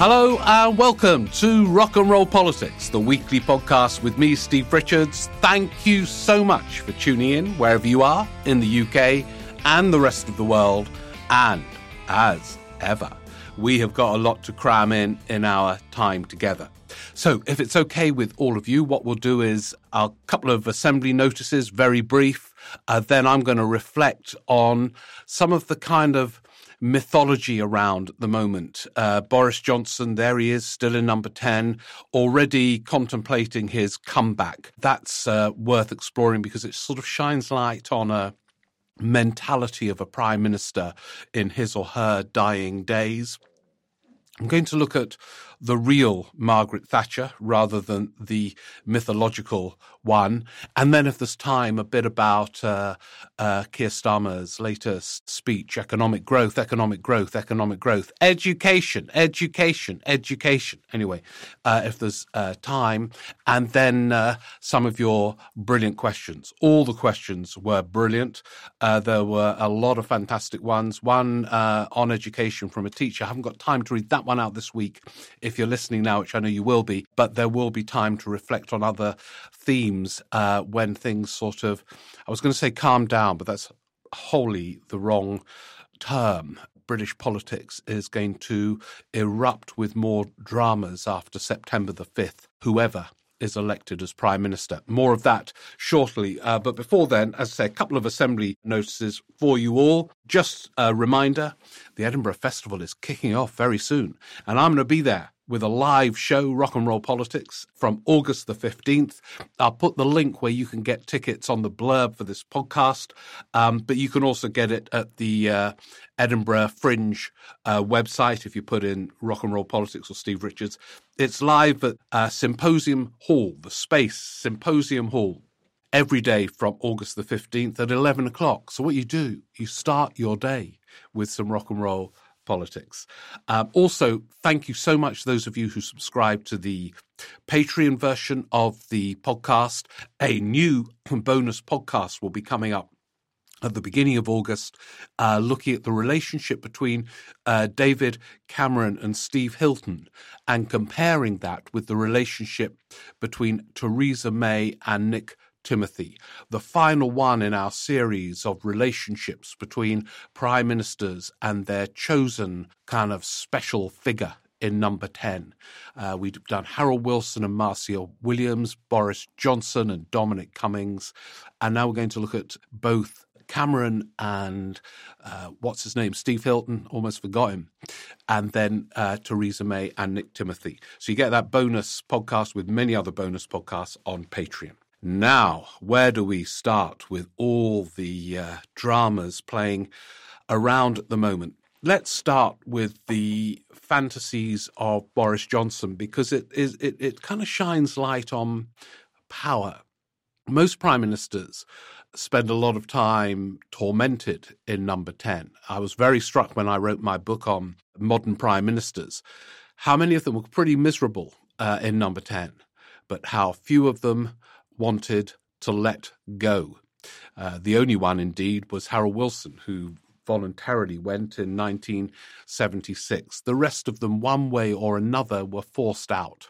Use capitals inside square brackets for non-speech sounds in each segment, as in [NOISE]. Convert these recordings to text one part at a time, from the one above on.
Hello and welcome to Rock and Roll Politics, the weekly podcast with me, Steve Richards. Thank you so much for tuning in wherever you are in the UK and the rest of the world. And as ever, we have got a lot to cram in in our time together. So, if it's okay with all of you, what we'll do is a couple of assembly notices, very brief. Uh, then I'm going to reflect on some of the kind of mythology around the moment. Uh, Boris Johnson, there he is, still in number 10, already contemplating his comeback. That's uh, worth exploring because it sort of shines light on a mentality of a prime minister in his or her dying days. I'm going to look at the real Margaret Thatcher rather than the mythological one. And then, if there's time, a bit about uh, uh, Keir Starmer's latest speech economic growth, economic growth, economic growth, education, education, education. Anyway, uh, if there's uh, time. And then uh, some of your brilliant questions. All the questions were brilliant. Uh, there were a lot of fantastic ones. One on education from a teacher. I haven't got time to read that one out this week if you're listening now, which I know you will be, but there will be time to reflect on other themes uh, when things sort of, I was going to say calm down, but that's wholly the wrong term. British politics is going to erupt with more dramas after September the 5th, whoever is elected as Prime Minister. More of that shortly. Uh, but before then, as I say, a couple of assembly notices for you all. Just a reminder the Edinburgh Festival is kicking off very soon, and I'm going to be there with a live show, Rock and Roll Politics, from August the 15th. I'll put the link where you can get tickets on the blurb for this podcast, um, but you can also get it at the uh, Edinburgh Fringe uh, website if you put in Rock and Roll Politics or Steve Richards. It's live at uh, Symposium Hall, the Space Symposium Hall. Every day from August the 15th at 11 o'clock. So, what you do, you start your day with some rock and roll politics. Um, also, thank you so much to those of you who subscribe to the Patreon version of the podcast. A new [CLEARS THROAT] bonus podcast will be coming up at the beginning of August, uh, looking at the relationship between uh, David Cameron and Steve Hilton and comparing that with the relationship between Theresa May and Nick Timothy, the final one in our series of relationships between prime ministers and their chosen kind of special figure in number 10. Uh, we've done Harold Wilson and Marcia Williams, Boris Johnson and Dominic Cummings, and now we're going to look at both Cameron and uh, what's his name, Steve Hilton, almost forgot him, and then uh, Theresa May and Nick Timothy. So you get that bonus podcast with many other bonus podcasts on Patreon. Now, where do we start with all the uh, dramas playing around at the moment? Let's start with the fantasies of Boris Johnson because it is it, it kind of shines light on power. Most prime ministers spend a lot of time tormented in number 10. I was very struck when I wrote my book on modern prime ministers, how many of them were pretty miserable uh, in number 10, but how few of them wanted to let go. Uh, the only one, indeed, was Harold Wilson, who voluntarily went in 1976. The rest of them, one way or another, were forced out,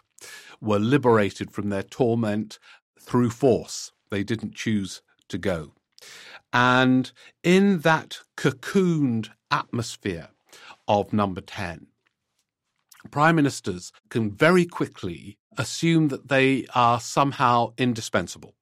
were liberated from their torment through force. They didn't choose to go. And in that cocooned atmosphere of number 10, prime ministers can very quickly assume that they are somehow indispensable.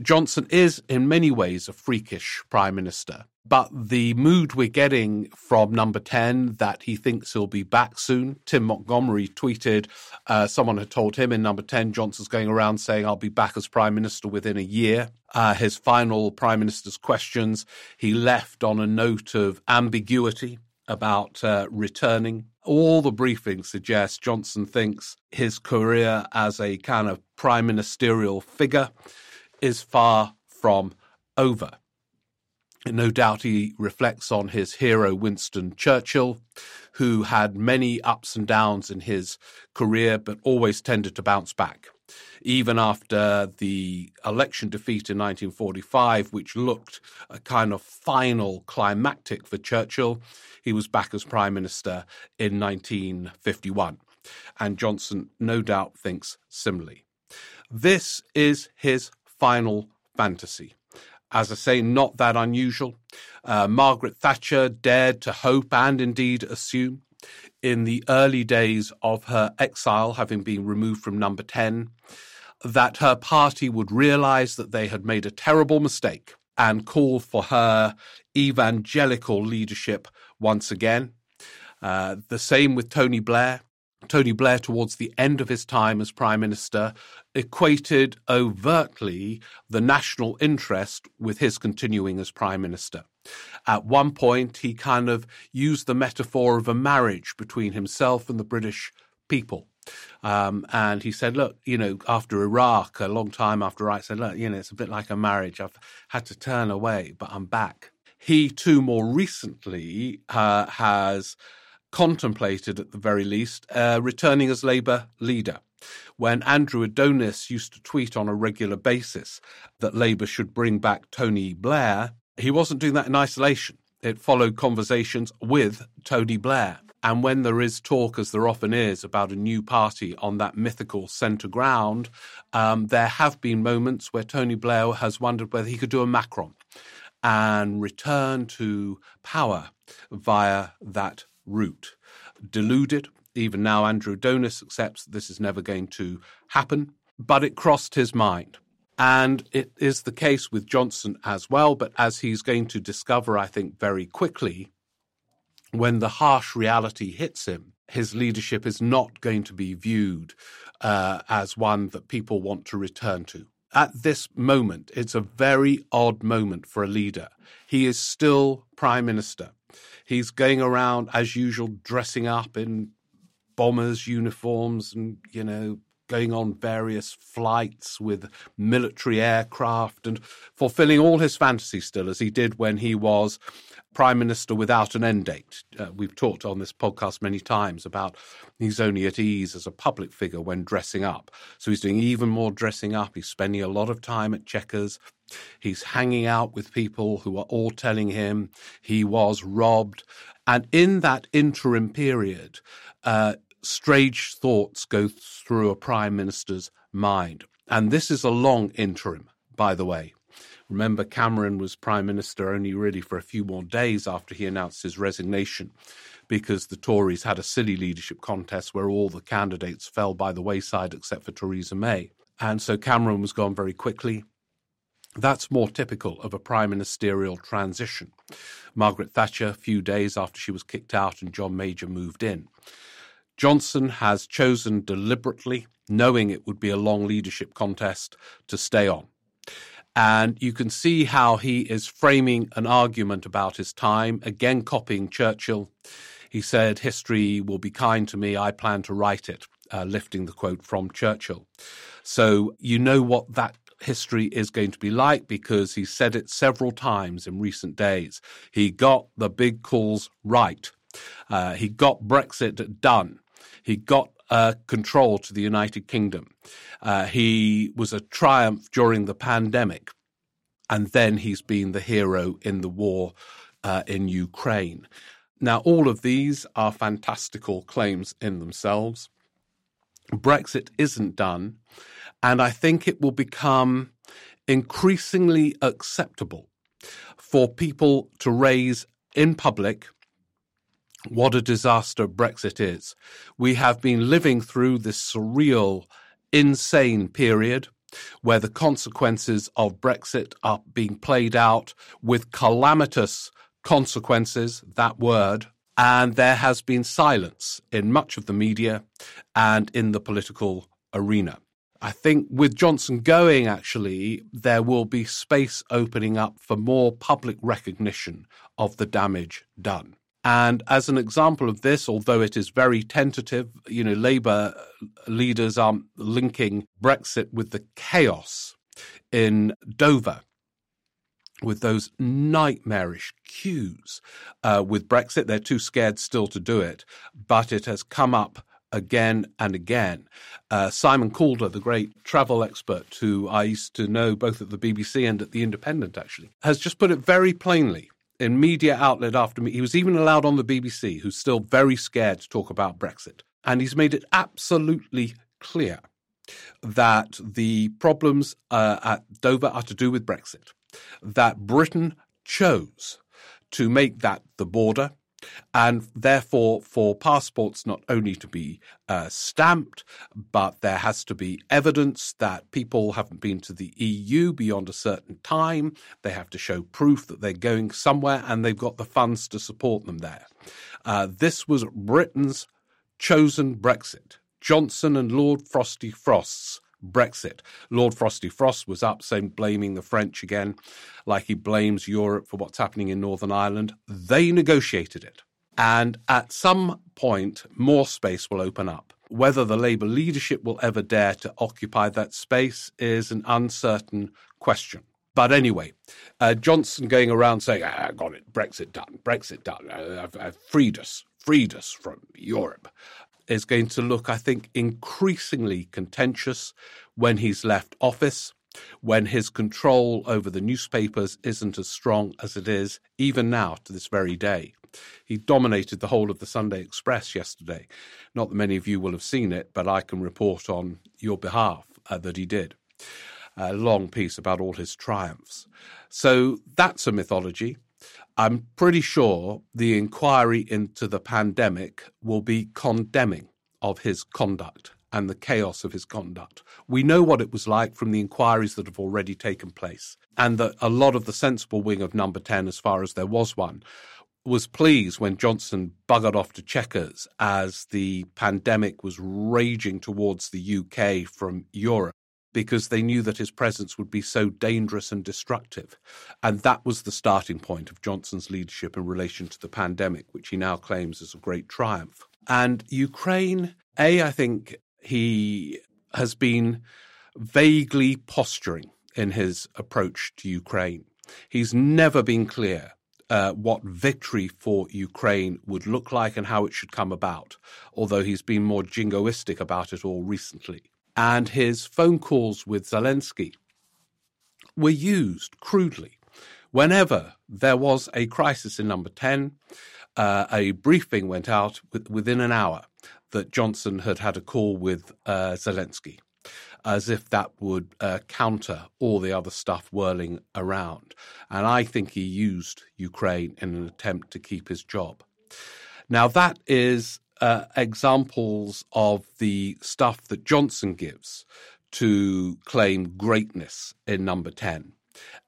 Johnson is, in many ways, a freakish prime minister. But the mood we're getting from number 10 that he thinks he'll be back soon. Tim Montgomerie tweeted, uh, someone had told him in number 10, Johnson's going around saying, I'll be back as prime minister within a year. Uh, his final prime minister's questions, he left on a note of ambiguity about uh, returning. All the briefings suggest Johnson thinks his career as a kind of prime ministerial figure is far from over. No doubt he reflects on his hero, Winston Churchill, who had many ups and downs in his career, but always tended to bounce back. Even after the election defeat in 1945, which looked a kind of final climactic for Churchill, he was back as Prime Minister in 1951. And Johnson, no doubt, thinks similarly. This is his final fantasy. As I say, not that unusual. Uh, Margaret Thatcher dared to hope and indeed assume in the early days of her exile, having been removed from number 10, that her party would realize that they had made a terrible mistake and call for her evangelical leadership once again. Uh, the same with Tony Blair. Tony Blair, towards the end of his time as Prime Minister, equated overtly the national interest with his continuing as Prime Minister. At one point, he kind of used the metaphor of a marriage between himself and the British people. Um, and he said, look, you know, after Iraq, a long time after Iraq, said, look, you know, it's a bit like a marriage. I've had to turn away, but I'm back. He too, more recently, uh, has contemplated, at the very least, uh, returning as Labour leader. When Andrew Adonis used to tweet on a regular basis that Labour should bring back Tony Blair, he wasn't doing that in isolation. It followed conversations with Tony Blair. And when there is talk, as there often is, about a new party on that mythical centre ground, um, there have been moments where Tony Blair has wondered whether he could do a Macron and return to power via that route. Deluded, even now Andrew Adonis accepts that this is never going to happen, but it crossed his mind. And it is the case with Johnson as well, but as he's going to discover, I think, very quickly, when the harsh reality hits him, his leadership is not going to be viewed uh, as one that people want to return to. At this moment, it's a very odd moment for a leader. He is still prime minister. He's going around as usual, dressing up in bombers' uniforms and, you know, going on various flights with military aircraft and fulfilling all his fantasies still, as he did when he was prime minister without an end date. Uh, we've talked on this podcast many times about he's only at ease as a public figure when dressing up. So he's doing even more dressing up. He's spending a lot of time at Chequers. He's hanging out with people who are all telling him he was robbed. And in that interim period, uh, strange thoughts go through a prime minister's mind. And this is a long interim, by the way. Remember, Cameron was prime minister only really for a few more days after he announced his resignation because the Tories had a silly leadership contest where all the candidates fell by the wayside except for Theresa May. And so Cameron was gone very quickly. That's more typical of a prime ministerial transition. Margaret Thatcher, a few days after she was kicked out and John Major moved in. Johnson has chosen deliberately, knowing it would be a long leadership contest, to stay on. And you can see how he is framing an argument about his time, again copying Churchill. He said, History will be kind to me. I plan to write it, uh, lifting the quote from Churchill. So you know what that history is going to be like because he said it several times in recent days. He got the big calls right. Uh, he got Brexit done. He got uh, control to the United Kingdom. Uh, he was a triumph during the pandemic. And then he's been the hero in the war uh, in Ukraine. Now, all of these are fantastical claims in themselves. Brexit isn't done. And I think it will become increasingly acceptable for people to raise in public what a disaster Brexit is. We have been living through this surreal insane period where the consequences of Brexit are being played out with calamitous consequences, that word, and there has been silence in much of the media and in the political arena. I think with Johnson going, actually, there will be space opening up for more public recognition of the damage done. And as an example of this, although it is very tentative, you know, Labour leaders are linking Brexit with the chaos in Dover with those nightmarish queues uh, with Brexit. They're too scared still to do it, but it has come up again and again. Uh, Simon Calder, the great travel expert who I used to know both at the BBC and at The Independent, actually, has just put it very plainly in media outlet after me. He was even allowed on the BBC, who's still very scared to talk about Brexit. And he's made it absolutely clear that the problems uh, at Dover are to do with Brexit, that Britain chose to make that the border, and therefore for passports not only to be uh, stamped, but there has to be evidence that people haven't been to the EU beyond a certain time. They have to show proof that they're going somewhere and they've got the funds to support them there. Uh, this was Britain's chosen Brexit. Johnson and Lord Frosty Frost's Brexit. Lord Frosty Frost was up saying blaming the French again, like he blames Europe for what's happening in Northern Ireland. They negotiated it. And at some point, more space will open up. Whether the Labour leadership will ever dare to occupy that space is an uncertain question. But anyway, uh, Johnson going around saying, I ah, got it, Brexit done, Brexit done, I've, I've freed us, freed us from Europe is going to look, I think, increasingly contentious when he's left office, when his control over the newspapers isn't as strong as it is even now to this very day. He dominated the whole of the Sunday Express yesterday. Not that many of you will have seen it, but I can report on your behalf uh, that he did. A long piece about all his triumphs. So that's a mythology. I'm pretty sure the inquiry into the pandemic will be condemning of his conduct and the chaos of his conduct. We know what it was like from the inquiries that have already taken place, and that a lot of the sensible wing of number 10, as far as there was one, was pleased when Johnson buggered off to Chequers as the pandemic was raging towards the UK from Europe because they knew that his presence would be so dangerous and destructive. And that was the starting point of Johnson's leadership in relation to the pandemic, which he now claims as a great triumph. And Ukraine, A, I think he has been vaguely posturing in his approach to Ukraine. He's never been clear uh, what victory for Ukraine would look like and how it should come about, although he's been more jingoistic about it all recently and his phone calls with Zelensky were used crudely. Whenever there was a crisis in number 10, uh, a briefing went out within an hour that Johnson had had a call with uh, Zelensky, as if that would uh, counter all the other stuff whirling around. And I think he used Ukraine in an attempt to keep his job. Now, that is uh, examples of the stuff that Johnson gives to claim greatness in number 10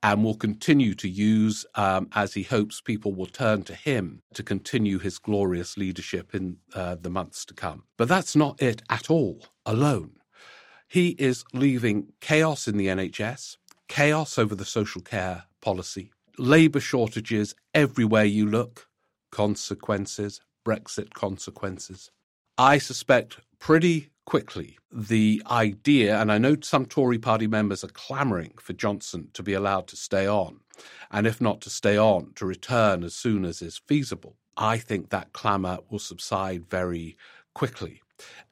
and will continue to use um, as he hopes people will turn to him to continue his glorious leadership in uh, the months to come. But that's not it at all alone. He is leaving chaos in the NHS, chaos over the social care policy, labour shortages everywhere you look, consequences, Brexit consequences. I suspect pretty quickly the idea, and I know some Tory party members are clamouring for Johnson to be allowed to stay on, and if not to stay on, to return as soon as is feasible. I think that clamour will subside very quickly.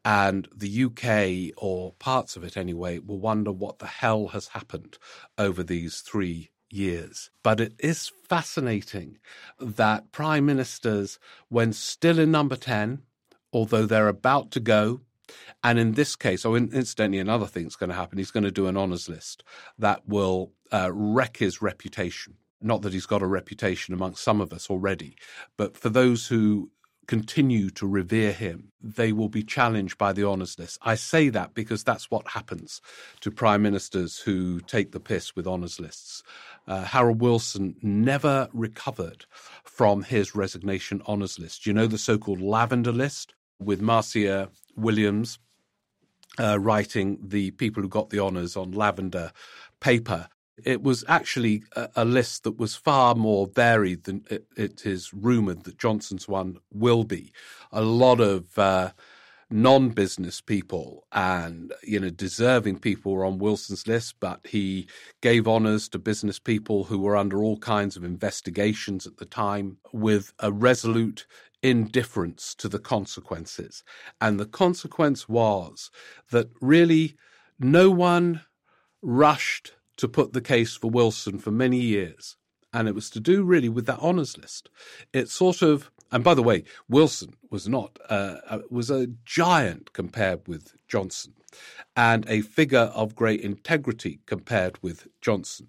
And the UK, or parts of it anyway, will wonder what the hell has happened over these three years. But it is fascinating that prime ministers, when still in number 10, although they're about to go, and in this case, oh, incidentally, another thing thing's going to happen. He's going to do an honours list that will uh, wreck his reputation. Not that he's got a reputation amongst some of us already, but for those who continue to revere him, they will be challenged by the honours list. I say that because that's what happens to prime ministers who take the piss with honours lists. Uh, Harold Wilson never recovered from his resignation honours list. You know the so called lavender list with Marcia Williams uh, writing the people who got the honours on lavender paper. It was actually a, a, list that was far more varied than it, it is rumoured that Johnson's one will be. A lot of uh, non-business people and you know deserving people were on Wilson's list, but he gave honours to business people who were under all kinds of investigations at the time with a resolute indifference to the consequences. And the consequence was that really no one rushed to put the case for Wilson for many years. And it was to do really with that honours list. It sort of, and by the way, Wilson was not, uh, uh, was a giant compared with Johnson and a figure of great integrity compared with Johnson.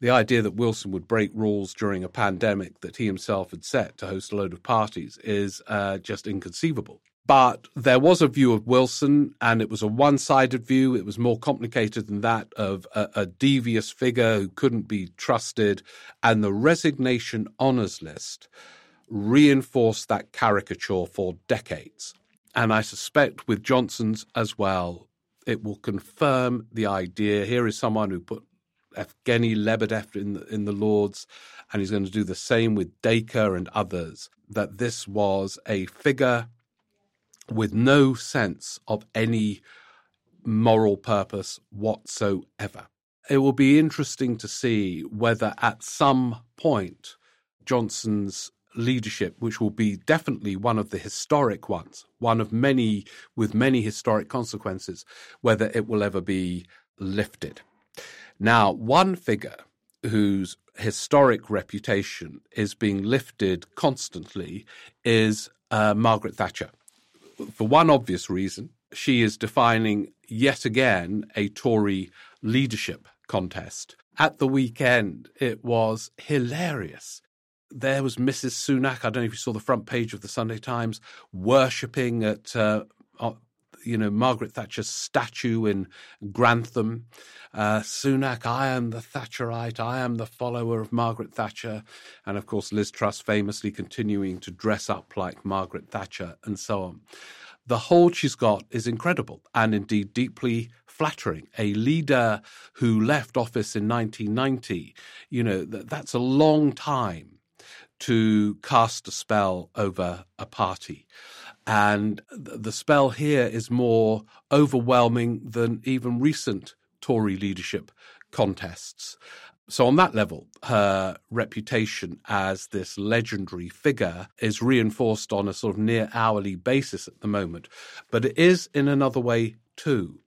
The idea that Wilson would break rules during a pandemic that he himself had set to host a load of parties is uh, just inconceivable. But there was a view of Wilson, and it was a one sided view. It was more complicated than that of a, a, devious figure who couldn't be trusted. And the resignation honours list reinforced that caricature for decades. And I suspect with Johnson's as well, it will confirm the idea. Here is someone who put Evgeny Lebedev in the, in the Lords, and he's going to do the same with Dacre and others. That this was a figure with no sense of any moral purpose whatsoever. It will be interesting to see whether at some point Johnson's leadership, which will be definitely one of the historic ones, one of many with many historic consequences, whether it will ever be lifted. Now, one figure whose historic reputation is being lifted constantly is uh, Margaret Thatcher for one obvious reason. She is defining yet again a Tory leadership contest. At the weekend, it was hilarious. There was Mrs. Sunak. I don't know if you saw the front page of the Sunday Times, worshipping at uh, you know, Margaret Thatcher's statue in Grantham. Uh, Sunak, I am the Thatcherite, I am the follower of Margaret Thatcher. And of course, Liz Truss famously continuing to dress up like Margaret Thatcher and so on. The hold she's got is incredible and indeed deeply flattering. A leader who left office in 1990, you know, that's a long time to cast a spell over a party. And the spell here is more overwhelming than even recent Tory leadership contests. So, on that level, her reputation as this legendary figure is reinforced on a sort of near hourly basis at the moment. But it is in another way too.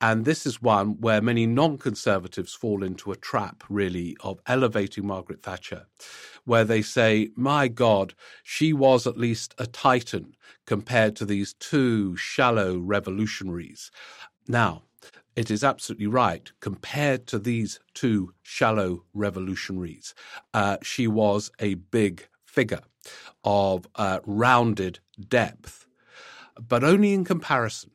And this is one where many non conservatives fall into a trap, really, of elevating Margaret Thatcher, where they say, my God, she was at least a titan compared to these two shallow revolutionaries. Now, it is absolutely right. Compared to these two shallow revolutionaries, uh, she was a big figure of uh, rounded depth, but only in comparison.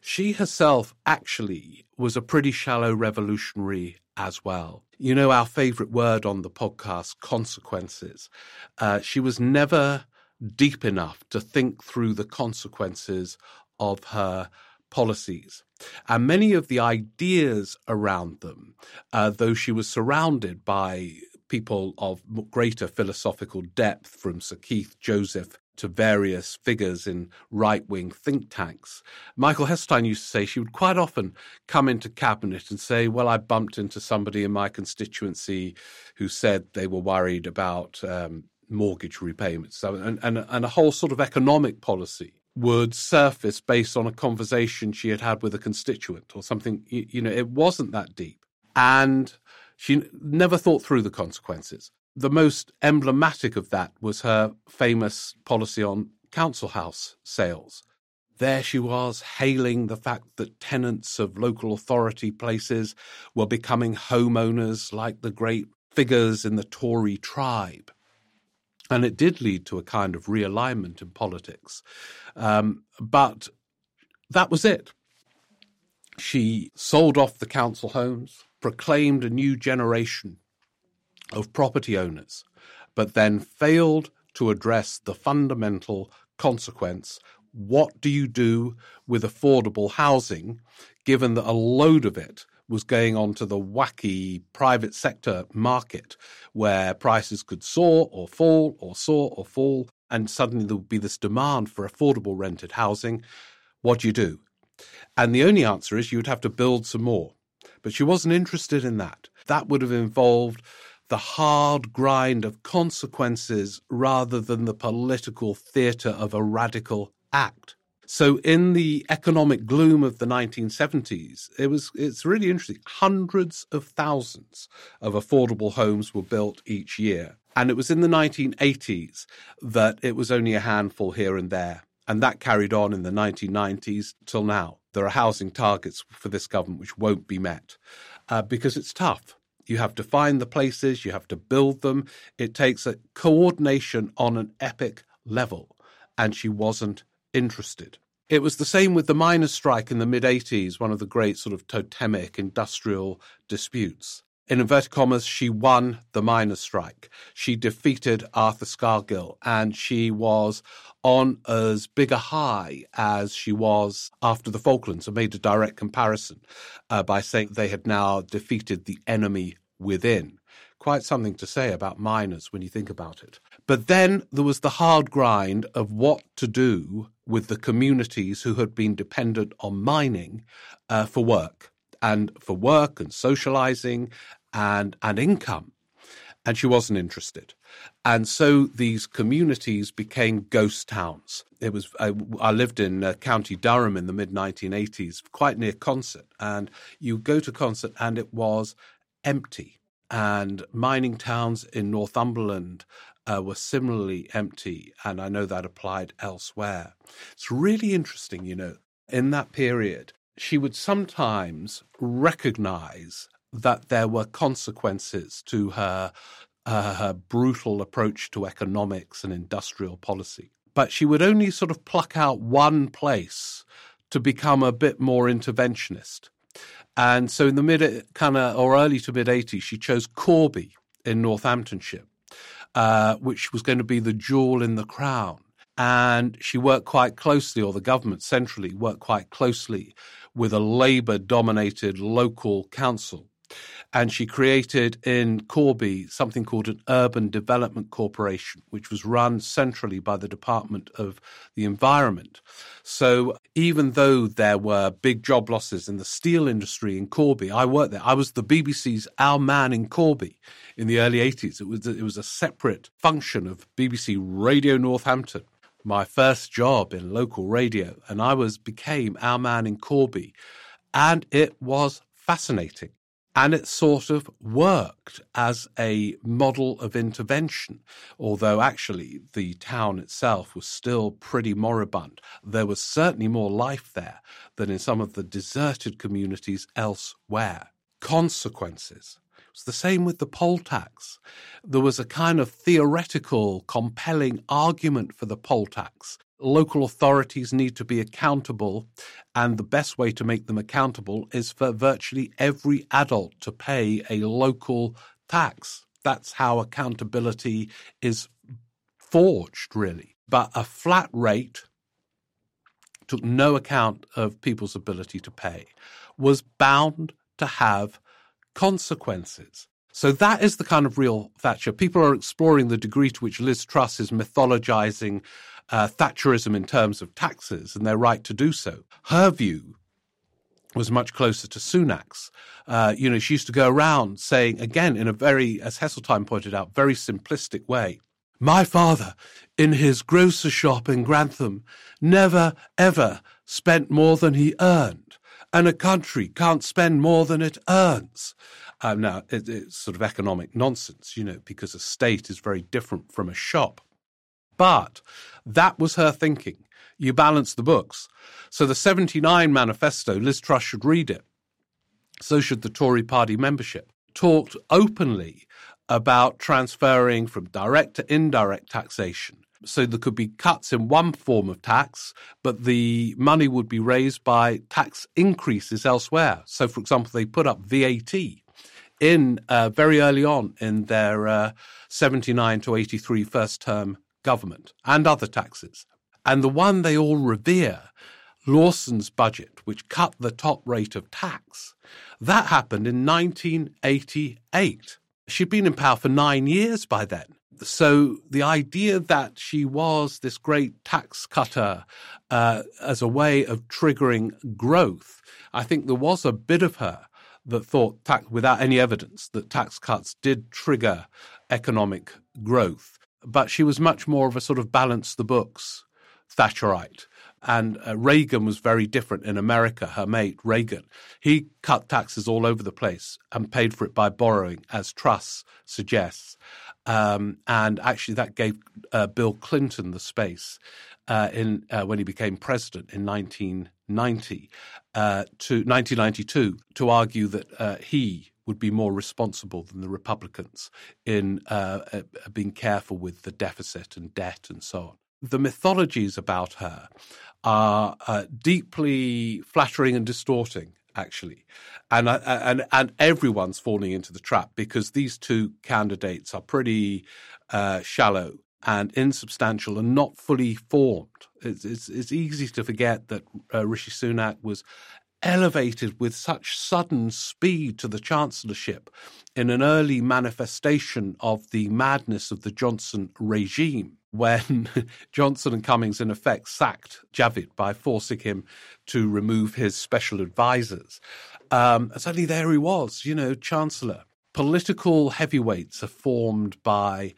She herself actually was a pretty shallow revolutionary as well. You know, our favorite word on the podcast, consequences. Uh, she was never deep enough to think through the consequences of her policies. And many of the ideas around them, uh, though she was surrounded by people of greater philosophical depth, from Sir Keith Joseph to various figures in right wing think tanks. Michael Heseltine used to say she would quite often come into cabinet and say, Well, I bumped into somebody in my constituency who said they were worried about um, mortgage repayments so, and, and, and a whole sort of economic policy would surface based on a conversation she had had with a constituent or something. You, you know, it wasn't that deep. And she never thought through the consequences the most emblematic of that was her famous policy on council house sales. There she was, hailing the fact that tenants of local authority places were becoming homeowners like the great figures in the Tory tribe. And it did lead to a kind of realignment in politics. Um, but that was it. She sold off the council homes, proclaimed a new generation of property owners, but then failed to address the fundamental consequence what do you do with affordable housing, given that a load of it was going on to the wacky private sector market where prices could soar or fall or soar or fall, and suddenly there would be this demand for affordable rented housing. What do you do? And the only answer is you would have to build some more. But she wasn't interested in that. That would have involved the hard grind of consequences rather than the political theatre of a radical act. So in the economic gloom of the 1970s, it was it's really interesting. Hundreds of thousands of affordable homes were built each year. And it was in the 1980s that it was only a handful here and there. And that carried on in the 1990s till now. There are housing targets for this government which won't be met uh, because it's tough. You have to find the places, you have to build them. It takes a coordination on an epic level. And she wasn't interested. It was the same with the miners' strike in the mid 80s, one of the great sort of totemic industrial disputes. In inverted commas, she won the miners' strike. She defeated Arthur Scargill, and she was on as big a high as she was after the Falklands, and made a direct comparison uh, by saying they had now defeated the enemy within. Quite something to say about miners when you think about it. But then there was the hard grind of what to do with the communities who had been dependent on mining uh, for work and for work and socializing and income. And she wasn't interested. And so these communities became ghost towns. It was i, I lived in uh, county durham in the mid 1980s quite near Consett. and you go to Consett, and it was empty. And mining towns in northumberland uh, were similarly empty, and I know that applied elsewhere. It's really interesting, you know, in that period, she would sometimes recognize that there were consequences to her, uh, her brutal approach to economics and industrial policy. But she would only sort of pluck out one place to become a bit more interventionist. And so in the mid kind of or early to mid 80s, she chose Corby in Northamptonshire uh, which was going to be the jewel in the crown. And she worked quite closely, or the government centrally worked quite closely with a Labour dominated local council and she created in Corby something called an Urban Development Corporation, which was run centrally by the Department of the Environment. So even though there were big job losses in the steel industry in Corby, I worked there. I was the BBC's Our Man in Corby in the early 80s. It was, it was a separate function of BBC Radio Northampton my first job in local radio, and I was became our man in Corby, and it was fascinating. And it sort of worked as a model of intervention, although actually the town itself was still pretty moribund. There was certainly more life there than in some of the deserted communities elsewhere. Consequences. It was the same with the poll tax. There was a kind of theoretical, compelling argument for the poll tax local authorities need to be accountable, and the best way to make them accountable is for virtually every adult to pay a local tax. That's how accountability is forged, really. But a flat rate took no account of people's ability to pay, was bound to have consequences. So that is the kind of real Thatcher. People are exploring the degree to which Liz Truss is mythologizing uh, Thatcherism in terms of taxes and their right to do so. Her view was much closer to Sunak's. Uh, you know, she used to go around saying, again, in a very, as Heseltine pointed out, very simplistic way, my father, in his grocer shop in Grantham, never, ever spent more than he earned, and a country can't spend more than it earns. Um, now, it, it's sort of economic nonsense, you know, because a state is very different from a shop. But that was her thinking. You balance the books. So the 79 manifesto, Liz Truss should read it. So should the Tory party membership. Talked openly about transferring from direct to indirect taxation. So there could be cuts in one form of tax, but the money would be raised by tax increases elsewhere. So, for example, they put up VAT in uh, very early on in their uh, 79 to 83 first term government and other taxes. And the one they all revere, Lawson's budget, which cut the top rate of tax, that happened in 1988. She'd been in power for nine years by then. So the idea that she was this great tax cutter uh, as a way of triggering growth, I think there was a bit of her that thought, tax, without any evidence, that tax cuts did trigger economic growth. But she was much more of a sort of balance the books Thatcherite. And uh, Reagan was very different in America. Her mate, Reagan, he cut taxes all over the place and paid for it by borrowing, as Truss suggests. Um, and actually, that gave uh, Bill Clinton the space uh, in uh, when he became president in 1990 uh, to 1992 to argue that uh, he would be more responsible than the Republicans in uh, being careful with the deficit and debt and so on. The mythologies about her are deeply flattering and distorting actually, and and and everyone's falling into the trap because these two candidates are pretty uh, shallow and insubstantial and not fully formed. It's, it's, it's easy to forget that uh, Rishi Sunak was elevated with such sudden speed to the chancellorship in an early manifestation of the madness of the Johnson regime when [LAUGHS] Johnson and Cummings, in effect, sacked Javid by forcing him to remove his special advisors. Um, suddenly there he was, you know, Chancellor. Political heavyweights are formed by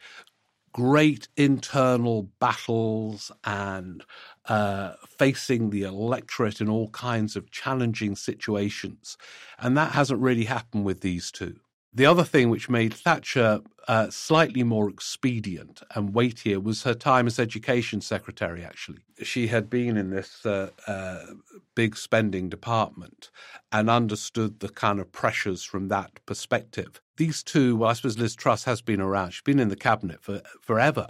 great internal battles and uh, facing the electorate in all kinds of challenging situations. And that hasn't really happened with these two. The other thing which made Thatcher uh, slightly more expedient and weightier was her time as education secretary, actually. She had been in this uh, uh, big spending department and understood the kind of pressures from that perspective. These two, well, I suppose Liz Truss has been around. She's been in the cabinet for forever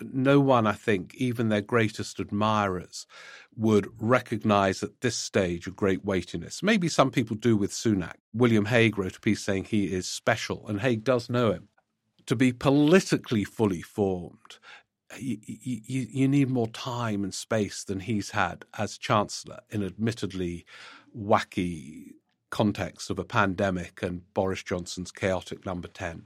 no one, I think, even their greatest admirers, would recognize at this stage a great weightiness. Maybe some people do with Sunak. William Hague wrote a piece saying he is special, and Hague does know him. To be politically fully formed, you, you, you need more time and space than he's had as Chancellor in admittedly wacky context of a pandemic and Boris Johnson's chaotic number 10.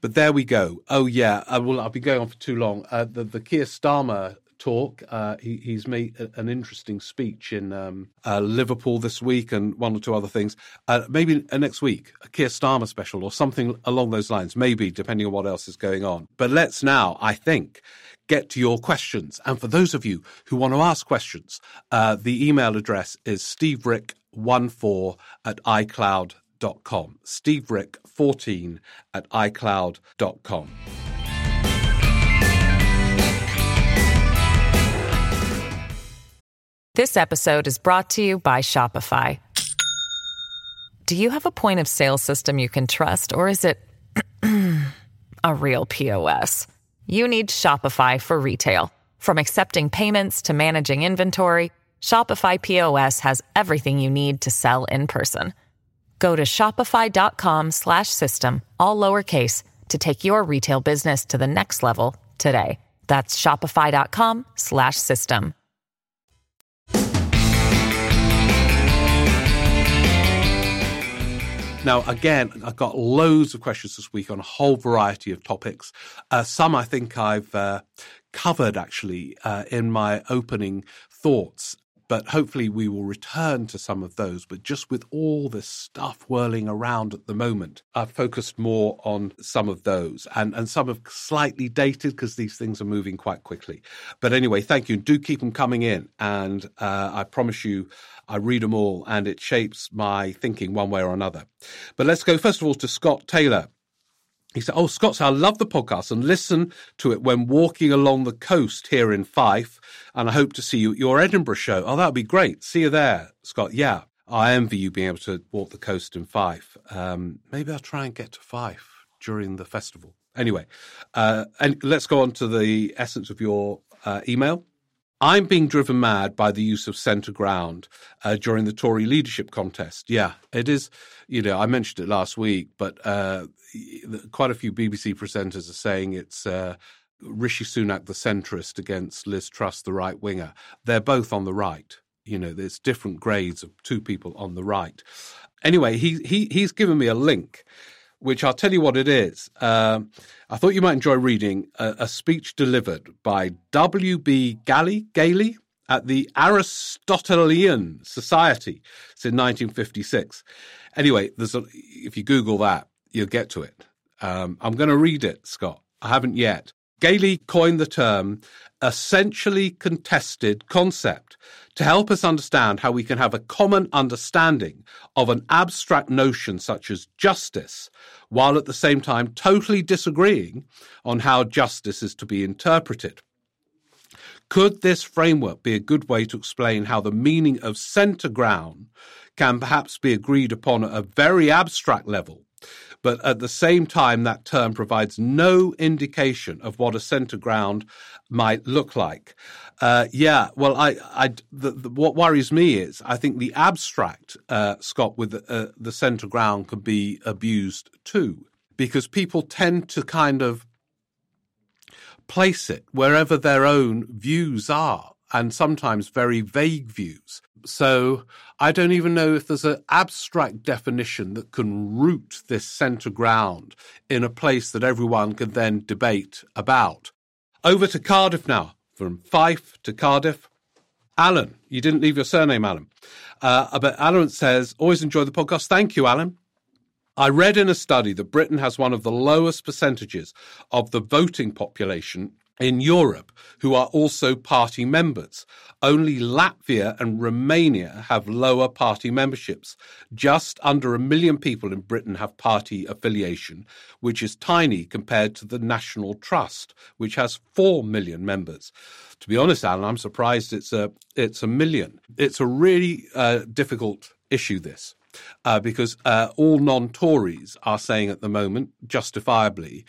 But there we go. Oh yeah, I will. I'll be going on for too long. Uh, the the Keir Starmer talk. Uh, he, he's made an interesting speech in um, uh, Liverpool this week and one or two other things. Uh, maybe uh, next week, a Keir Starmer special or something along those lines, maybe, depending on what else is going on. But let's now, I think, get to your questions. And for those of you who want to ask questions, uh, the email address is steveric14 at icloud.com icloud.com. Steve Rick 14 at icloud.com. This episode is brought to you by Shopify. Do you have a point of sale system you can trust, or is it [CLEARS THROAT] a real POS? You need Shopify for retail. From accepting payments to managing inventory, Shopify POS has everything you need to sell in person. Go to shopify.com slash system, all lowercase, to take your retail business to the next level today. That's shopify.com slash system. Now, again, I've got loads of questions this week on a whole variety of topics. Uh, some I think I've uh, covered actually uh, in my opening thoughts but hopefully we will return to some of those. But just with all this stuff whirling around at the moment, I've focused more on some of those and, and some have slightly dated because these things are moving quite quickly. But anyway, thank you. Do keep them coming in. And uh, I promise you, I read them all and it shapes my thinking one way or another. But let's go first of all to Scott Taylor. He said, Oh, Scott, I love the podcast and listen to it when walking along the coast here in Fife. And I hope to see you at your Edinburgh show. Oh, that would be great. See you there, Scott. Yeah, I envy you being able to walk the coast in Fife. Um, maybe I'll try and get to Fife during the festival. Anyway, uh, and let's go on to the essence of your uh, email. I'm being driven mad by the use of centre ground uh, during the Tory leadership contest. Yeah, it is. You know, I mentioned it last week, but uh, quite a few BBC presenters are saying it's uh, Rishi Sunak, the centrist, against Liz Truss, the right winger. They're both on the right. You know, there's different grades of two people on the right. Anyway, he, he he's given me a link which I'll tell you what it is. Uh, I thought you might enjoy reading a, a speech delivered by W.B. Gallie, Gailey at the Aristotelian Society. It's in 1956. Anyway, there's a, if you Google that, you'll get to it. Um, I'm going to read it, Scott. I haven't yet. Gailey coined the term essentially contested concept to help us understand how we can have a common understanding of an abstract notion such as justice, while at the same time totally disagreeing on how justice is to be interpreted. Could this framework be a good way to explain how the meaning of centre ground can perhaps be agreed upon at a very abstract level but at the same time, that term provides no indication of what a centre ground might look like. Uh, yeah, well, I, I the, the, what worries me is I think the abstract, uh, Scott, with the, uh, the centre ground can be abused too, because people tend to kind of place it wherever their own views are and sometimes very vague views. So I don't even know if there's an abstract definition that can root this centre ground in a place that everyone can then debate about. Over to Cardiff now, from Fife to Cardiff. Alan, you didn't leave your surname, Alan. Uh, but Alan says, always enjoy the podcast. Thank you, Alan. I read in a study that Britain has one of the lowest percentages of the voting population in Europe who are also party members. Only Latvia and Romania have lower party memberships. Just under a million people in Britain have party affiliation, which is tiny compared to the National Trust, which has 4 million members. To be honest, Alan, I'm surprised it's a, it's a million. It's a really uh, difficult issue, this. Uh, because uh, all non Tories are saying at the moment, justifiably,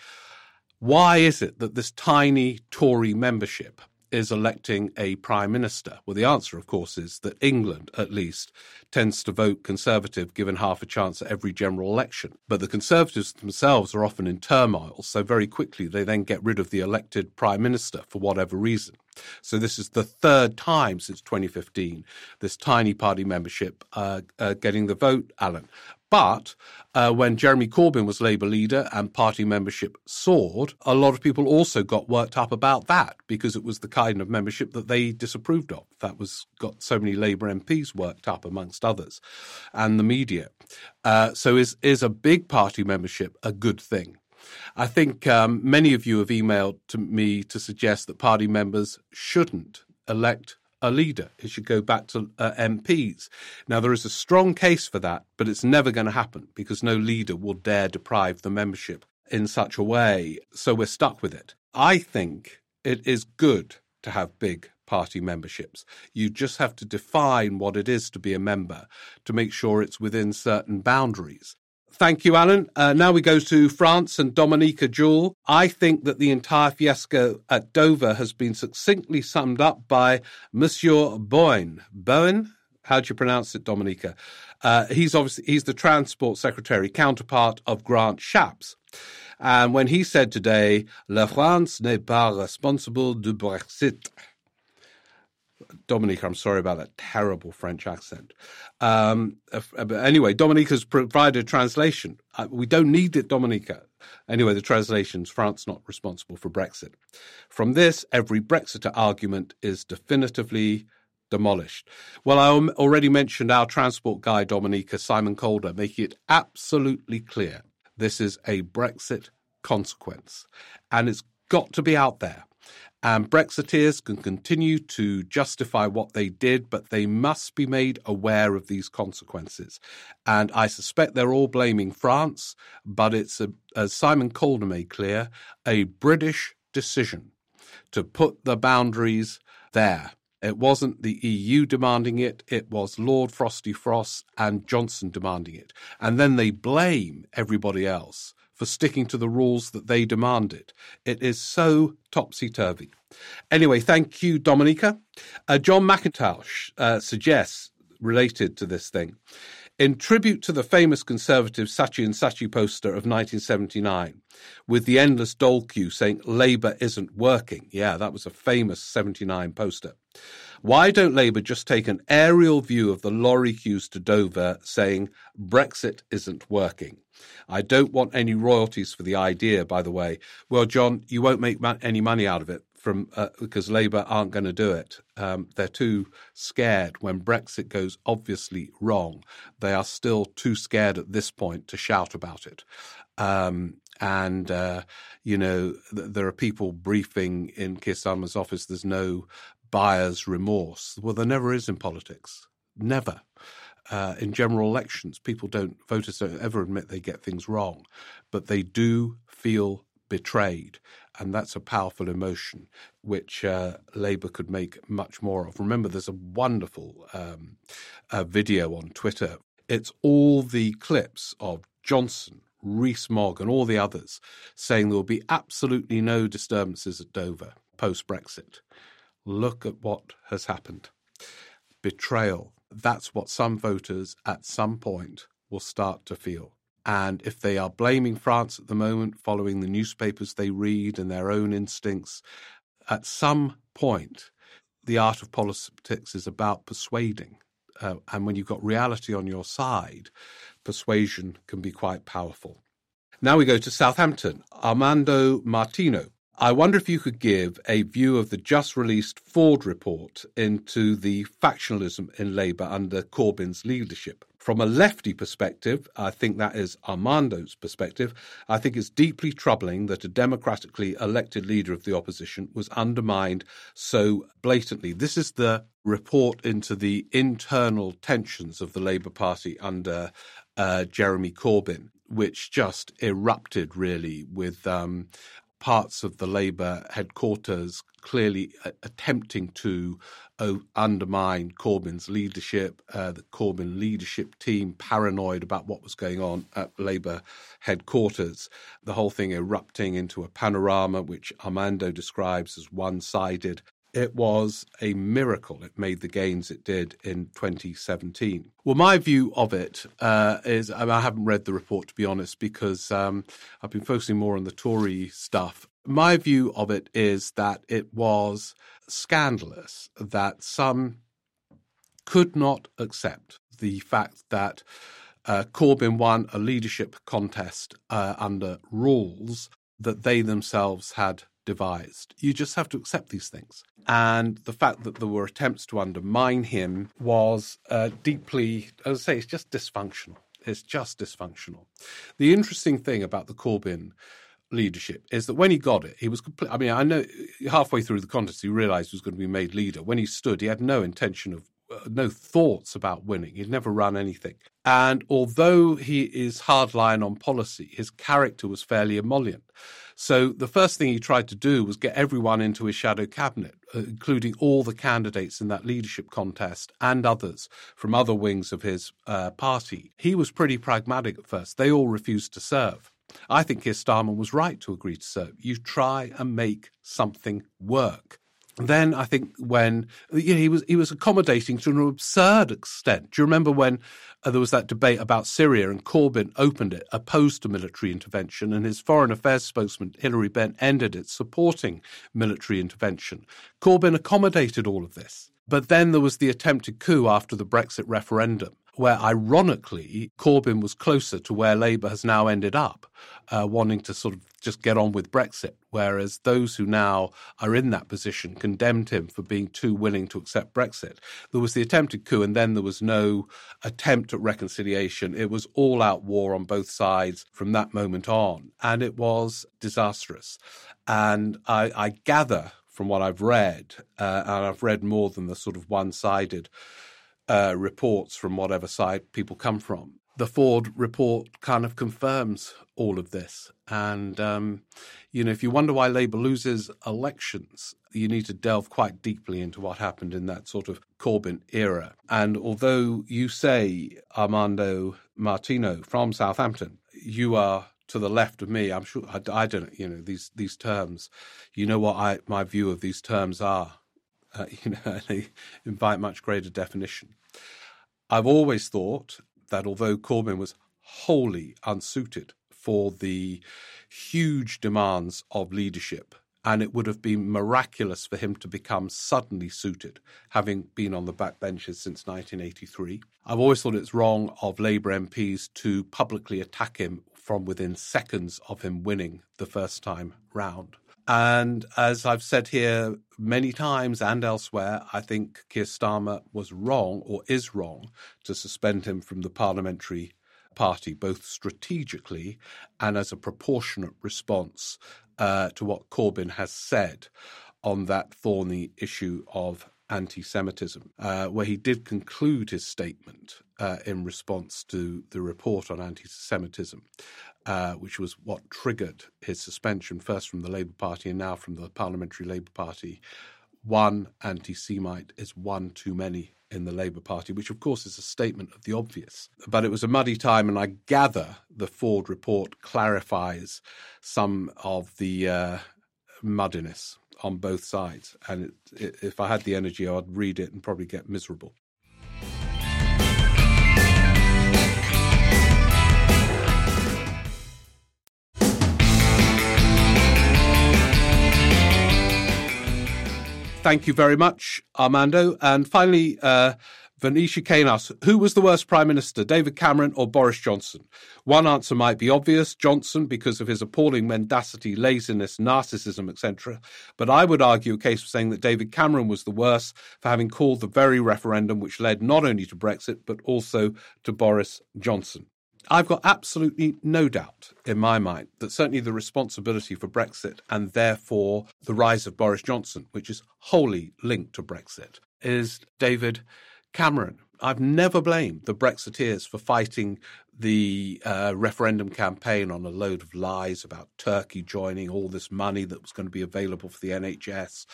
why is it that this tiny Tory membership is electing a prime minister? Well, the answer, of course, is that England, at least, tends to vote Conservative given half a chance at every general election. But the Conservatives themselves are often in turmoil, so very quickly they then get rid of the elected prime minister for whatever reason. So this is the third time since 2015 this tiny party membership uh, uh, getting the vote, Alan. But uh, when Jeremy Corbyn was Labour leader and party membership soared, a lot of people also got worked up about that because it was the kind of membership that they disapproved of. That was got so many Labour MPs worked up, amongst others, and the media. Uh, so is is a big party membership a good thing? I think um, many of you have emailed to me to suggest that party members shouldn't elect a leader. It should go back to uh, MPs. Now, there is a strong case for that, but it's never going to happen because no leader will dare deprive the membership in such a way. So we're stuck with it. I think it is good to have big party memberships. You just have to define what it is to be a member to make sure it's within certain boundaries. Thank you, Alan. Uh, now we go to France and Dominica Jewell. I think that the entire fiasco at Dover has been succinctly summed up by Monsieur Beaune. Beaune? How do you pronounce it, Dominica? Uh, he's obviously he's the transport secretary, counterpart of Grant Shapps. And when he said today, La France n'est pas responsable du Brexit, Dominica, I'm sorry about that terrible French accent. Um, uh, but anyway, Dominica's provided a translation. Uh, we don't need it, Dominica. Anyway, the translation's France not responsible for Brexit. From this, every Brexiter argument is definitively demolished. Well, I already mentioned our transport guy, Dominica, Simon Calder, making it absolutely clear this is a Brexit consequence. And it's got to be out there. And Brexiteers can continue to justify what they did, but they must be made aware of these consequences. And I suspect they're all blaming France, but it's, a, as Simon Calder made clear, a British decision to put the boundaries there. It wasn't the EU demanding it, it was Lord Frosty Frost and Johnson demanding it. And then they blame everybody else for sticking to the rules that they demanded. It is so topsy turvy. Anyway, thank you, Dominica. Uh, John McIntosh uh, suggests, related to this thing, in tribute to the famous conservative Saatchi and Saatchi poster of 1979, with the endless dole queue saying Labour isn't working. Yeah, that was a famous 79 poster. Why don't Labour just take an aerial view of the lorry queues to Dover saying Brexit isn't working? I don't want any royalties for the idea, by the way. Well, John, you won't make any money out of it from uh, because Labour aren't going to do it. Um, they're too scared. When Brexit goes obviously wrong, they are still too scared at this point to shout about it. Um, and uh, you know, th- there are people briefing in Keir Starmer's office. There's no buyer's remorse. Well, there never is in politics. Never. Uh, in general elections, people don't voters don't ever admit they get things wrong, but they do feel betrayed, and that's a powerful emotion which uh, Labour could make much more of. Remember, there's a wonderful um, uh, video on Twitter. It's all the clips of Johnson, Rees-Mogg, and all the others saying there will be absolutely no disturbances at Dover post Brexit. Look at what has happened. Betrayal. That's what some voters at some point will start to feel. And if they are blaming France at the moment, following the newspapers they read and their own instincts, at some point, the art of politics is about persuading. Uh, and when you've got reality on your side, persuasion can be quite powerful. Now we go to Southampton. Armando Martino I wonder if you could give a view of the just released Forde report into the factionalism in Labour under Corbyn's leadership. From a lefty perspective, I think that is Armando's perspective, I think it's deeply troubling that a democratically elected leader of the opposition was undermined so blatantly. This is the report into the internal tensions of the Labour Party under uh, Jeremy Corbyn which just erupted really with um, parts of the Labour headquarters clearly uh, attempting to uh, undermine Corbyn's leadership, uh, the Corbyn leadership team paranoid about what was going on at Labour headquarters, the whole thing erupting into a panorama which Armando describes as one sided it was a miracle it made the gains it did in 2017. Well, my view of it uh, is I, mean, I haven't read the report, to be honest, because um, I've been focusing more on the Tory stuff. My view of it is that it was scandalous that some could not accept the fact that uh, Corbyn won a leadership contest uh, under rules that they themselves had devised. You just have to accept these things. And the fact that there were attempts to undermine him was uh, deeply, as I say, it's just dysfunctional. It's just dysfunctional. The interesting thing about the Corbyn leadership is that when he got it, he was complete. I mean, I know halfway through the contest, he realized he was going to be made leader. When he stood, he had no intention of uh, no thoughts about winning. He'd never run anything. And although he is hardline on policy, his character was fairly emollient. So the first thing he tried to do was get everyone into his shadow cabinet, uh, including all the candidates in that leadership contest and others from other wings of his uh, party. He was pretty pragmatic at first. They all refused to serve. I think Keir Starmer was right to agree to serve. You try and make something work then I think when you know, he was he was accommodating to an absurd extent. Do you remember when uh, there was that debate about Syria and Corbyn opened it, opposed to military intervention, and his foreign affairs spokesman Hilary Benn ended it, supporting military intervention. Corbyn accommodated all of this. But then there was the attempted coup after the Brexit referendum where ironically Corbyn was closer to where Labour has now ended up, uh, wanting to sort of just get on with Brexit, whereas those who now are in that position condemned him for being too willing to accept Brexit. There was the attempted coup, and then there was no attempt at reconciliation. It was all out war on both sides from that moment on, and it was disastrous. And I, I gather from what I've read, uh, and I've read more than the sort of one sided uh, reports from whatever side people come from. The Forde report kind of confirms all of this. And, um, you know, if you wonder why Labour loses elections, you need to delve quite deeply into what happened in that sort of Corbyn era. And although you say, Armando Martino from Southampton, you are to the left of me, I'm sure I, I don't, you know, these these terms. You know what I my view of these terms are. Uh, [LAUGHS] you know, they invite much greater definition. I've always thought that although Corbyn was wholly unsuited for the huge demands of leadership and it would have been miraculous for him to become suddenly suited, having been on the backbenches since 1983. I've always thought it's wrong of Labour MPs to publicly attack him from within seconds of him winning the first time round. And as I've said here many times and elsewhere, I think Keir Starmer was wrong or is wrong to suspend him from the parliamentary party, both strategically and as a proportionate response uh, to what Corbyn has said on that thorny issue of anti Semitism, uh, where he did conclude his statement uh, in response to the report on anti Semitism, uh, which was what triggered his suspension, first from the Labour Party and now from the Parliamentary Labour Party. One anti Semite is one too many in the Labour Party, which of course is a statement of the obvious. But it was a muddy time, and I gather the Forde report clarifies some of the uh, muddiness on both sides. And it, it, if I had the energy, I'd read it and probably get miserable. Thank you very much, Armando. And finally, uh, Venetia Kane asks, who was the worst Prime Minister, David Cameron or Boris Johnson? One answer might be obvious, Johnson, because of his appalling mendacity, laziness, narcissism, etc. But I would argue a case for saying that David Cameron was the worst for having called the very referendum which led not only to Brexit, but also to Boris Johnson. I've got absolutely no doubt in my mind that certainly the responsibility for Brexit and therefore the rise of Boris Johnson, which is wholly linked to Brexit, is David Cameron. I've never blamed the Brexiteers for fighting the uh, referendum campaign on a load of lies about Turkey joining all this money that was going to be available for the NHS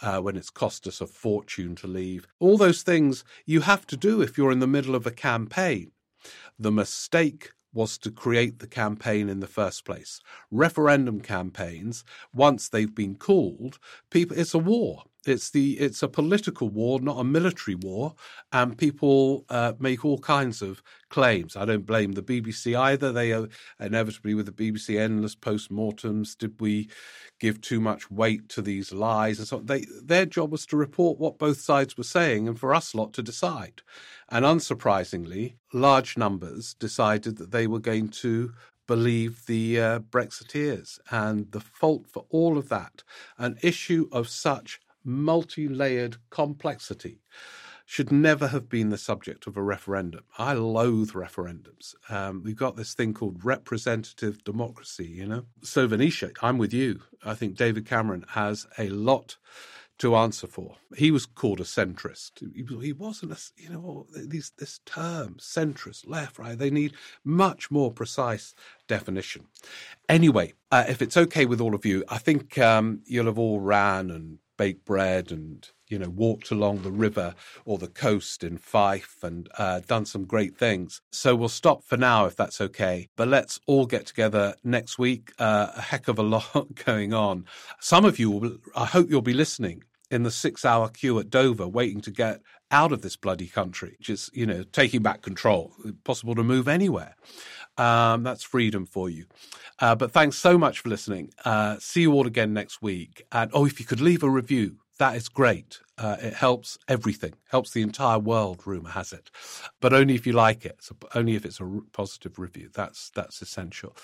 uh, when it's cost us a fortune to leave. All those things you have to do if you're in the middle of a campaign. The mistake was to create the campaign in the first place. Referendum campaigns, once they've been called, people it's a war. It's the it's a political war, not a military war, and people uh, make all kinds of claims. I don't blame the BBC either. They are inevitably with the BBC endless post-mortems. Did we give too much weight to these lies and so? They their job was to report what both sides were saying, and for us lot to decide. And unsurprisingly, large numbers decided that they were going to believe the uh, Brexiteers. And the fault for all of that, an issue of such multi layered complexity should never have been the subject of a referendum. I loathe referendums. Um, we've got this thing called representative democracy, you know? So, Venetia, I'm with you. I think David Cameron has a lot to answer for. He was called a centrist. He, wasn't a, you know, these, this term, centrist, left, right, they need much more precise definition. Anyway, uh, if it's okay with all of you, I think um, you'll have all ran and baked bread and you know walked along the river or the coast in Fife and uh, done some great things. So we'll stop for now if that's okay. But let's all get together next week. Uh, a heck of a [LAUGHS] lot going on. Some of you, will, I hope you'll be listening in the six-hour queue at Dover, waiting to get out of this bloody country, is you know taking back control, possible to move anywhere. Um, that's freedom for you. Uh, but thanks so much for listening. Uh, see you all again next week. And oh, if you could leave a review, that is great. Uh, it helps everything, helps the entire world. Rumor has it, but only if you like it. So only if it's a positive review. That's that's essential.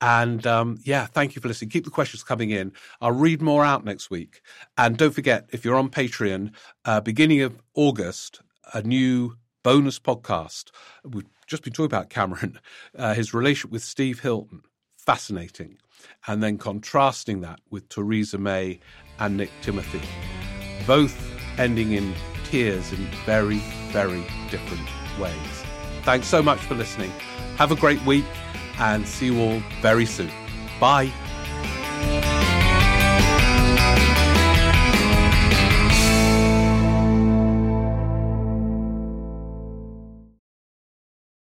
And um, yeah, thank you for listening. Keep the questions coming in. I'll read more out next week. And don't forget, if you're on Patreon, uh, beginning of August, a new bonus podcast. We've just been talking about Cameron, uh, his relationship with Steve Hilton, fascinating, and then contrasting that with Theresa May and Nick Timothy, both ending in tears in very, very different ways. Thanks so much for listening. Have a great week and see you all very soon. Bye.